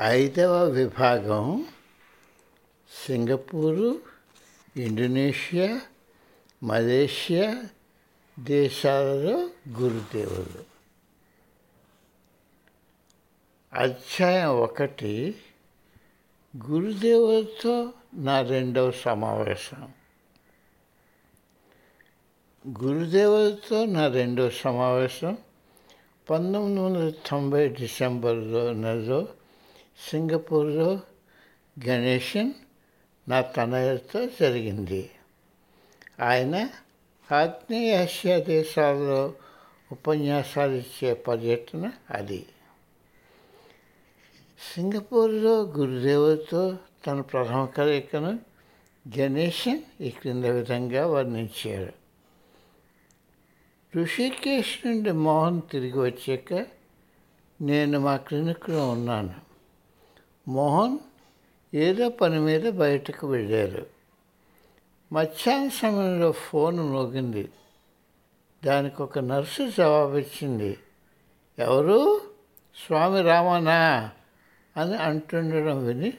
ఐదవ విభాగం Singapore Indonesia Malaysia దేశాలలో గురుదేవులు. అధ్యాయం ఒకటి గురుదేవులతో నా రెండవ సమావేశం. గురుదేవులతో నా రెండవ సమావేశం పంతొమ్మిది వందల తొంభై డిసెంబర్లో నెలలో సింగపూర్లో గణేషన్ నా తనయులతో జరిగింది. ఆయన ఆగ్నేయాసియా దేశాల్లో ఉపన్యాసాలు ఇచ్చే పర్యటన అది. సింగపూర్లో గురుదేవుతో తన ప్రథమ కలయికను గణేషన్ ఈ క్రింద విధంగా వర్ణించారు. ఋషికేశ్ నుండి మోహన్ తిరిగి వచ్చాక నేను మా క్లినిక్లో ఉన్నాను. మోహన్ ఏదో పని మీద బయటకు వెళ్ళారు. మధ్యాహ్న సమయంలో ఫోన్ మోగింది దానికి ఒక నర్సు జవాబిచ్చింది. ఎవరు? స్వామి రామానా అని అంటుండడం విని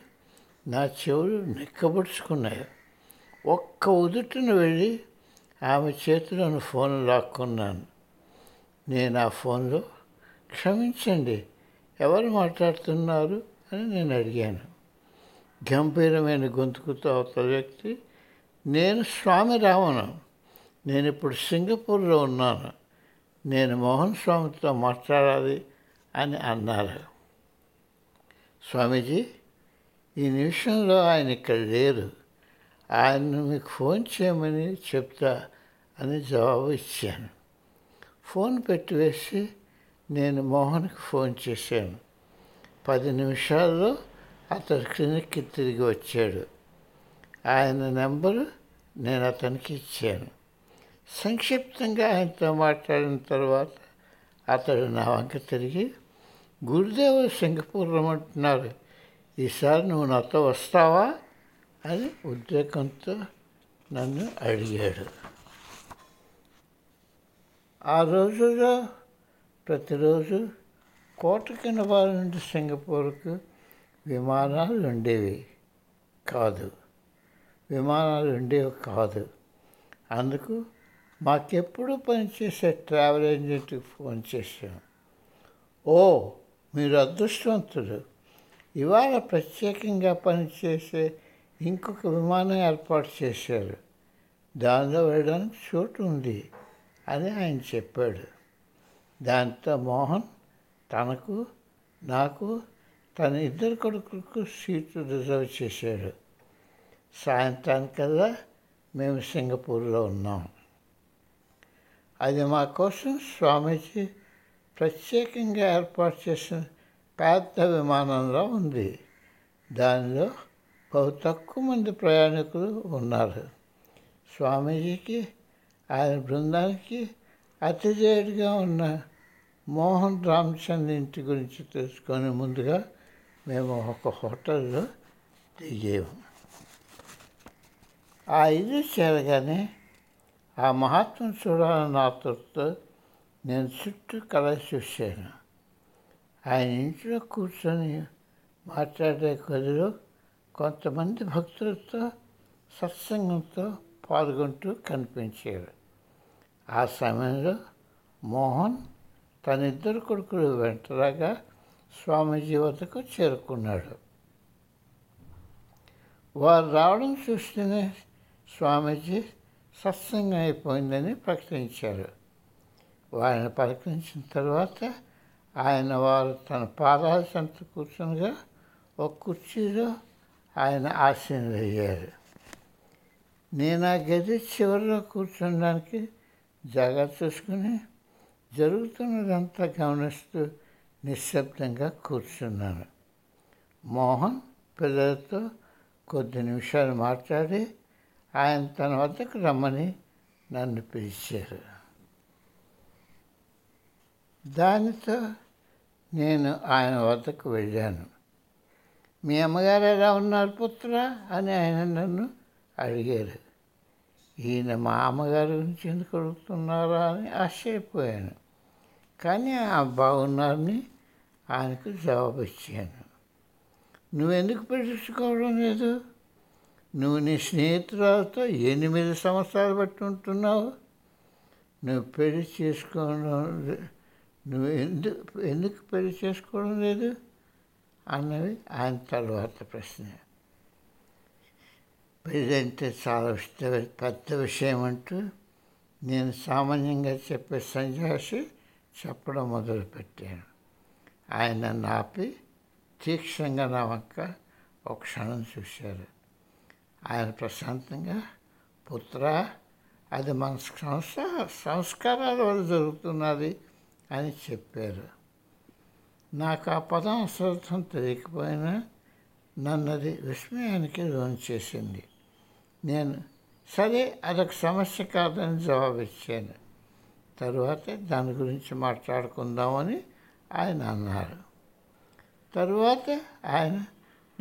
నా చెవులు నిక్కబుడుచుకున్నాయి. ఒక్క ఉదుటిన వెళ్ళి ఆమె చేతిలోని ఫోన్ లాక్కున్నాను. నేను ఆ ఫోన్లో క్షమించండి ఎవరు మాట్లాడుతున్నారు? అని నేను అడిగాను. గంభీరమైన గొంతుకుతో అవతల వ్యక్తి నేను స్వామి రామను నేను ఇప్పుడు సింగపూర్లో ఉన్నాను. నేను మోహన్ స్వామితో మాట్లాడాలి అని అన్నారు. స్వామీజీ ఈ నిమిషంలో ఆయన ఇక్కడ లేరు. ఆయన్ను మీకు ఫోన్ చేయమని చెప్తా అని జవాబు ఇచ్చాను. ఫోన్ పెట్టివేసి నేను మోహన్కి ఫోన్ చేశాను. పది నిమిషాల్లో అతడు క్లినిక్కి తిరిగి వచ్చాడు. ఆయన నెంబరు నేను అతనికి ఇచ్చాను. సంక్షిప్తంగా ఆయనతో మాట్లాడిన తర్వాత అతడు నా వంక తిరిగి గురుదేవ సింగపూర్ రమ్మంటున్నారు ఈసారి నువ్వు నాతో వస్తావా? అని ఉద్రేకంతో నన్ను అడిగాడు. ఆ రోజుల్లో ప్రతిరోజు కోట కింద నుండి సింగపూర్కు విమానాలు ఉండేవి. కాదు. విమానాలు ఉండేవి కాదు. అందుకు మాకెప్పుడు పనిచేసే ట్రావెల్ ఏజెంట్కి ఫోన్ చేశాం. ఓ మీరు అదృష్టవంతుడు ఇవాళ ప్రత్యేకంగా పనిచేసే ఇంకొక విమానం ఏర్పాటు చేశారు. దానిలో వెళ్ళడానికి చోటు ఉంది అని ఆయన చెప్పాడు. దాంతో మోహన్ తనకు నాకు తన ఇద్దరు కొడుకులకు సీట్లు రిజర్వ్ చేశాడు. సాయంత్రానికల్లా మేము సింగపూర్లో ఉన్నాం. అది మా కోసం స్వామీజీ ప్రత్యేకంగా ఏర్పాటు చేసిన పెద్ద విమానంలో ఉంది. దానిలో బహు తక్కువ మంది ప్రయాణికులు ఉన్నారు. స్వామీజీకి ఆయన బృందానికి అతిథేయుడిగా ఉన్న మోహన్ రామచంద్ర ఇంటి గురించి తెలుసుకొని ముందుగా మేము ఒక హోటల్లో దిగాము. ఆ ఇల్లు చేరగానే ఆ మహాత్ముని చూడాలన్న ఆతృతో నేను చుట్టూ కళ చూశాను. ఆయన ఇంట్లో కూర్చొని మాట్లాడే కొద్దిలో కొంతమంది భక్తులతో సత్సంగంతో పాల్గొంటూ కనిపించారు. ఆ సమయంలో మోహన్ తన ఇద్దరు కొడుకులు వెంటరాగా స్వామీజీ వద్దకు చేరుకున్నాడు. వారు రావడం చూస్తేనే స్వామీజీ సత్సంగం అయిపోయిందని ప్రకటించారు. వారిని ప్రకటించిన తర్వాత ఆయన వారు తన పాదాల చెంత కూర్చునిగా ఒక కుర్చీలో ఆయన ఆసీనులయ్యారు. నేను ఆ గది చివరిలో కూర్చోడానికి జాగ్రత్త చూసుకుని జరుగుతున్నదంతా గమనిస్తూ నిశ్శబ్దంగా కూర్చున్నాను. మోహన్ పిల్లలతో కొద్ది నిమిషాలు మాట్లాడి ఆయన తన వద్దకు రమ్మని నన్ను పిలిచారు. దానితో నేను ఆయన వద్దకు వెళ్ళాను. మీ అమ్మగారు ఎలా ఉన్నారు పుత్ర? అని ఆయన నన్ను అడిగారు. ఈయన మా అమ్మగారి గురించి ఎందుకు అడుగుతున్నారా అని ఆశ్చర్యపోయాను. కానీ ఆ బాగున్నారని ఆయనకు జవాబు ఇచ్చాను నువ్వెందుకు పెట్టించుకోవడం లేదు? నువ్వు నీ స్నేహితురాలతో ఎనిమిది సంవత్సరాలు బట్టి ఉంటున్నావు. నువ్వు పెళ్ళి చేసుకోవడం నువ్వు ఎందుకు ఎందుకు పెళ్ళి చేసుకోవడం లేదు? అన్నది ఆయన తర్వాత ప్రశ్న. పెళ్ళి చాలా ఇష్ట పెద్ద విషయం అంటూ నేను సామాన్యంగా చెప్పే సంజాసి చెప్పడం మొదలుపెట్టాను. ఆయన నన్ను ఆపి తీక్షణంగా నా వంక ఒక క్షణం చూశారు. ఆయన ప్రశాంతంగా పుత్ర అది మన సంస్థ సంస్కారాల వల్ల జరుగుతున్నది అని చెప్పారు. నాకు ఆ పదం అసర్థం తెలియకపోయినా నన్నది విస్మయానికి లోన్ చేసింది. నేను సరే అదొక సమస్య కాదని జవాబిచ్చాను తరువాత దాని గురించి మాట్లాడుకుందామని ఆయన అన్నారు. తరువాత ఆయన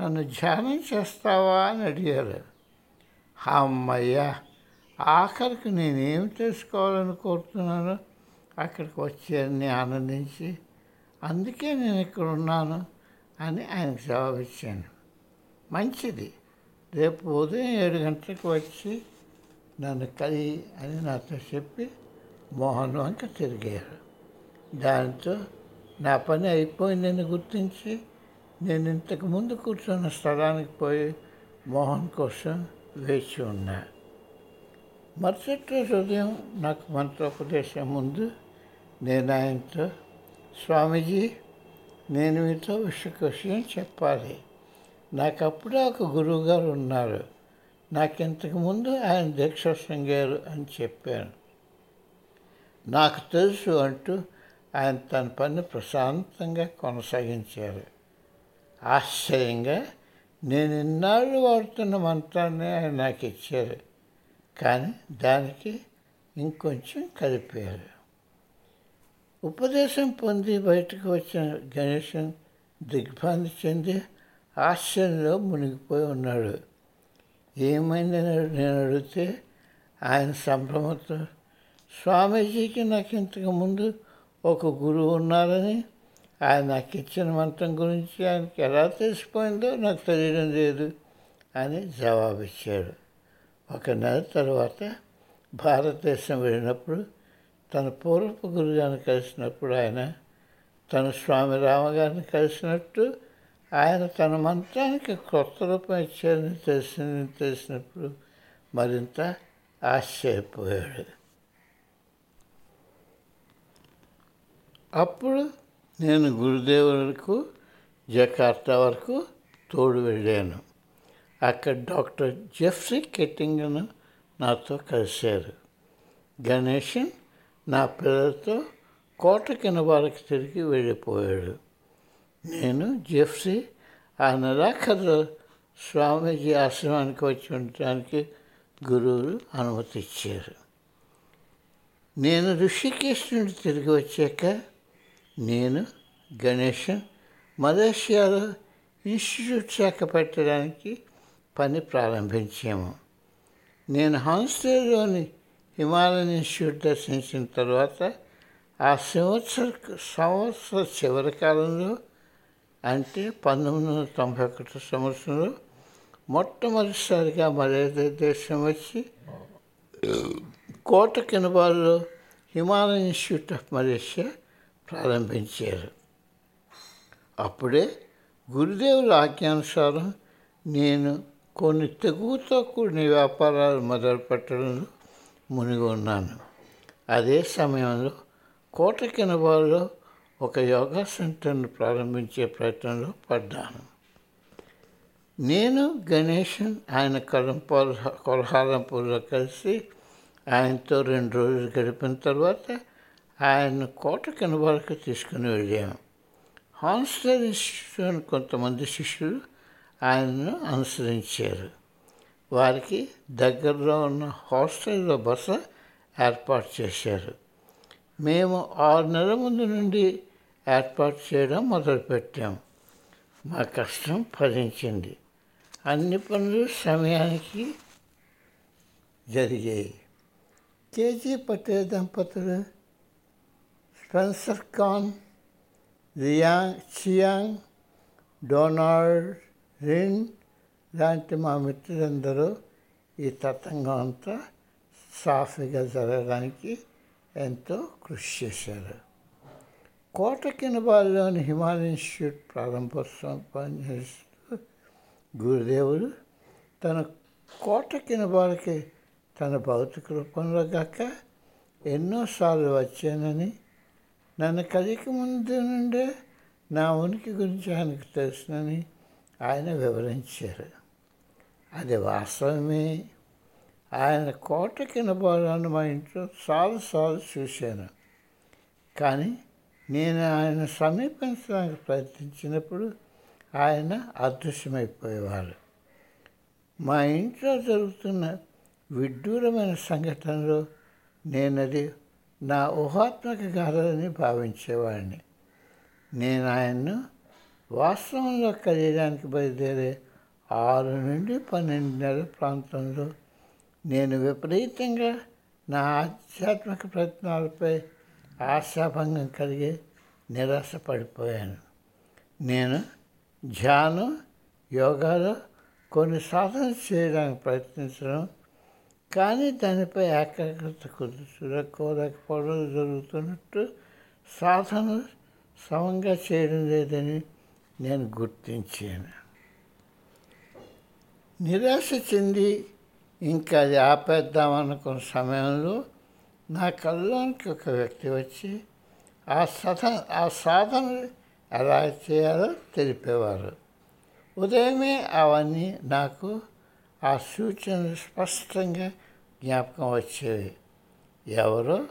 నన్ను ధ్యానం చేస్తావా అని అడిగారు. అమ్మయ్యా ఆఖరికి నేనేం తెలుసుకోవాలని కోరుతున్నాను? అక్కడికి వచ్చారని ఆనందించి అందుకే నేను ఇక్కడ ఉన్నాను అని ఆయనకు జవాబిచ్చాను మంచిది. రేపు ఉదయం ఏడు గంటలకు వచ్చి నన్ను కలి అని నాతో చెప్పి మోహన్ వంక తిరిగారు. దాంతో నా పని అయిపోయిందని గుర్తించి నేను ఇంతకు ముందు కూర్చున్న స్థలానికి పోయి మోహన్ కోసం వేచి ఉన్నా. మరుసటి రోజు ఉదయం నాకు మంత్రోపదేశం ముందు నేను ఆయనతో స్వామీజీ నేను మీతో విషయ విషయం చెప్పాలి. నాకు అప్పుడే ఒక గురువు గారు ఉన్నారు. నాకు ఇంతకుముందు ఆయన దీక్ష శృంగారు అని చెప్పాను. నాకు తెలుసు అంటూ ఆయన తన పని ప్రశాంతంగా కొనసాగించారు. ఆశ్చర్యంగా నేను ఇన్నాళ్ళు వాడుతున్న మంత్రాన్ని ఆయన నాకు ఇచ్చారు. కానీ దానికి ఇంకొంచెం కలిపారు. ఉపదేశం పొంది బయటకు వచ్చిన గణేశన్ దిగ్భ్రాంతి చెంది ఆశ్చర్యంలో మునిగిపోయి ఉన్నాడు. ఏమైంది నేను అడిగితే ఆయన సంభ్రమతో స్వామీజీకి నాకు ఇంతకు ముందు ఒక గురువు ఉన్నారని ఆయన నాకు ఇచ్చిన మంత్రం గురించి ఆయనకి ఎలా తెలిసిపోయిందో నాకు తెలియడం లేదు అని జవాబిచ్చాడు. ఒక నెల తర్వాత భారతదేశం వెళ్ళినప్పుడు తన పూర్వపు గురుగారిని కలిసినప్పుడు ఆయన తన స్వామి రామగారిని కలిసినట్టు ఆయన తన మంత్రానికి కొత్త రూపం ఇచ్చారని తెలిసింది తెలిసినప్పుడు మరింత ఆశ్చర్యపోయాడు. అప్పుడు నేను గురుదేవులకు జకార్తా వరకు తోడు వెళ్ళాను. అక్కడ డాక్టర్ జెఫ్రీ కెట్టింగ్ను నాతో కలిశారు. గణేషన్ నా పిల్లలతో కోట కింద తిరిగి వెళ్ళిపోయాడు. నేను జెఫ్సీ ఆ నెలాఖరు స్వామీజీ ఆశ్రమానికి వచ్చి ఉండటానికి గురువులు అనుమతి ఇచ్చారు. నేను ఋషికేశ్ నుండి తిరిగి వచ్చాక నేను గణేషన్ మలేషియాలో ఇన్స్టిట్యూట్ శాఖ పెట్టడానికి పని ప్రారంభించాము. నేను హాన్స్టేలోని హిమాలయన్ ఇన్స్టిట్యూట్ దర్శించిన తర్వాత ఆ సంవత్సర సంవత్సర చివరి కాలంలో అంటే పంతొమ్మిది వందల తొంభై ఒకటి సంవత్సరంలో మొట్టమొదటిసారిగా మలేషియా దేశం వచ్చి కోట కినబాల్లో హిమాలయన్ ఇన్స్టిట్యూట్ ఆఫ్ మలేషియా ప్రారంభించారు. అప్పుడే గురుదేవుల ఆజ్ఞానుసారం నేను కొన్ని తెగువతో కూడిన వ్యాపారాలు మొదలుపెట్టడంలో మునిగి ఉన్నాను. అదే సమయంలో కోట కినబాల్లో ఒక యోగా సెంటర్ను ప్రారంభించే ప్రయత్నంలో పడ్డాను. నేను గణేషన్ ఆయన కలంపాల కొలహాలంపూర్లో కలిసి ఆయనతో రెండు రోజులు గడిపిన తర్వాత ఆయన కోట కినబాలకు తీసుకుని వెళ్ళాము హాన్స్టర్ ఇన్స్టిట్యూట్ కొంతమంది శిష్యులు ఆయనను అనుసరించారు. వారికి దగ్గరలో ఉన్న హాస్టల్లో బస ఏర్పాటు చేశారు. మేము ఆరు నెలల ముందు నుండి ఏర్పాటు చేయడం మొదలుపెట్టాం. మా కష్టం ఫలించింది. అన్ని పనులు సమయానికి జరిగాయి. కేజీ పటేల్ దంపతులు Spencer Khan Riang Chiang Donald Rin లాంటి మా మిత్రులందరూ ఈ తతంగం అంతా సాఫీగా జరగడానికి ఎంతో కృషి చేశారు. కోట కినబాలిలోని హిమాలయ ఇన్స్టిట్యూట్ ప్రారంభోత్సవం పనిచేస్తూ గురుదేవుడు తన కోట కినబాలకి తన భౌతిక రూపంలో గాక ఎన్నోసార్లు వచ్చానని నన్ను కలిక ముందు నుండే నా ఉనికి గురించి ఆయనకు తెలుసునని ఆయన వివరించారు. అది వాస్తవమే. ఆయన కోట కినబాలను మా ఇంట్లో చాలాసార్లు చూశాను. కానీ నేను ఆయన సమీపించడానికి ప్రయత్నించినప్పుడు ఆయన అదృశ్యమైపోయేవారు. మా ఇంట్లో జరుగుతున్న విడ్డూరమైన సంఘటనలో నేనది నా ఊహాత్మక గాథలని భావించేవాడిని. నేను ఆయన్ను వాస్తవంలో కలియడానికి బయలుదేరే ఆరు నుండి పన్నెండు నెలల ప్రాంతంలో నేను విపరీతంగా నా ఆధ్యాత్మిక ప్రయత్నాలపై ఆశాభంగం కలిగి నిరాశపడిపోయాను. నేను ధ్యానం యోగాలో కొన్ని సాధన చేయడానికి ప్రయత్నించడం కానీ దానిపై ఏకాగ్రత కుదుర్చుకోలేకపోవడం జరుగుతున్నట్టు సాధన సమంగా చేయడం లేదని నేను గుర్తించాను. నిరాశ చెంది ఇంకా అది ఆపేద్దామనుకున్న సమయంలో నా కళ్ళానికి ఒక వ్యక్తి వచ్చి ఆ సథ ఆ సాధన ఎలా చేయాలో తెలిపేవారు. ఉదయమే అవన్నీ నాకు ఆ సూచనలు స్పష్టంగా జ్ఞాపకం వచ్చేవి. ఎవరో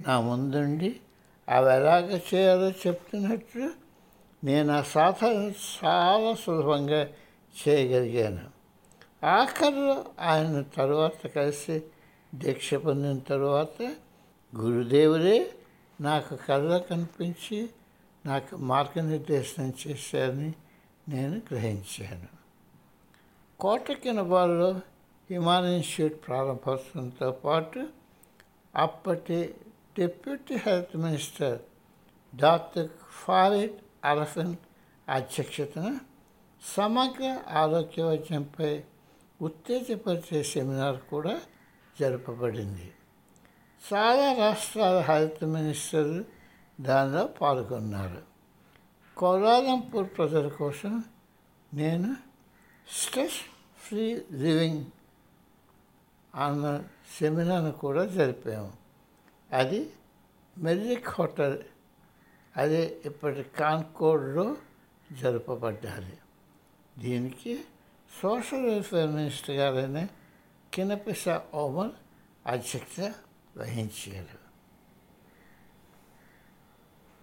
నా ముందుండి అవి ఎలాగ చేయాలో చెప్తున్నట్లు నేను ఆ సాధన చాలా సులభంగా చేయగలిగాను. ఆఖరిలో ఆయన తరువాత కలిసి దీక్ష పొందిన తరువాత గురుదేవుడే నాకు కళ్ళ కనిపించి నాకు మార్గనిర్దేశనం చేశారని నేను గ్రహించాను. కోట కినబాల్లో హిమాలయ ఇన్స్టిట్యూట్ ప్రారంభోత్సవంతో పాటు అప్పటి deputy health minister doctor Farid Alafan అధ్యక్షతన సమగ్ర ఆరోగ్య వైద్యంపై ఉత్తేజపరిచే సెమినార్ కూడా జరపబడింది. చాలా రాష్ట్రాల హెల్త్ మినిస్టర్లు దానిలో పాల్గొన్నారు. కోలాలంపూర్ ప్రజల కోసం నేను స్ట్రెస్ ఫ్రీ లివింగ్ అన్న సెమినార్ను కూడా జరిపాము. అది మెర్రిక్ హోటల్ అదే ఇప్పటి కాన్కోడ్లో జరపబడ్డాలి దీనికి సోషల్ వెల్ఫేర్ మినిస్టర్ గారైన కినపిస ఓమర్ అధ్యక్షత వహించారు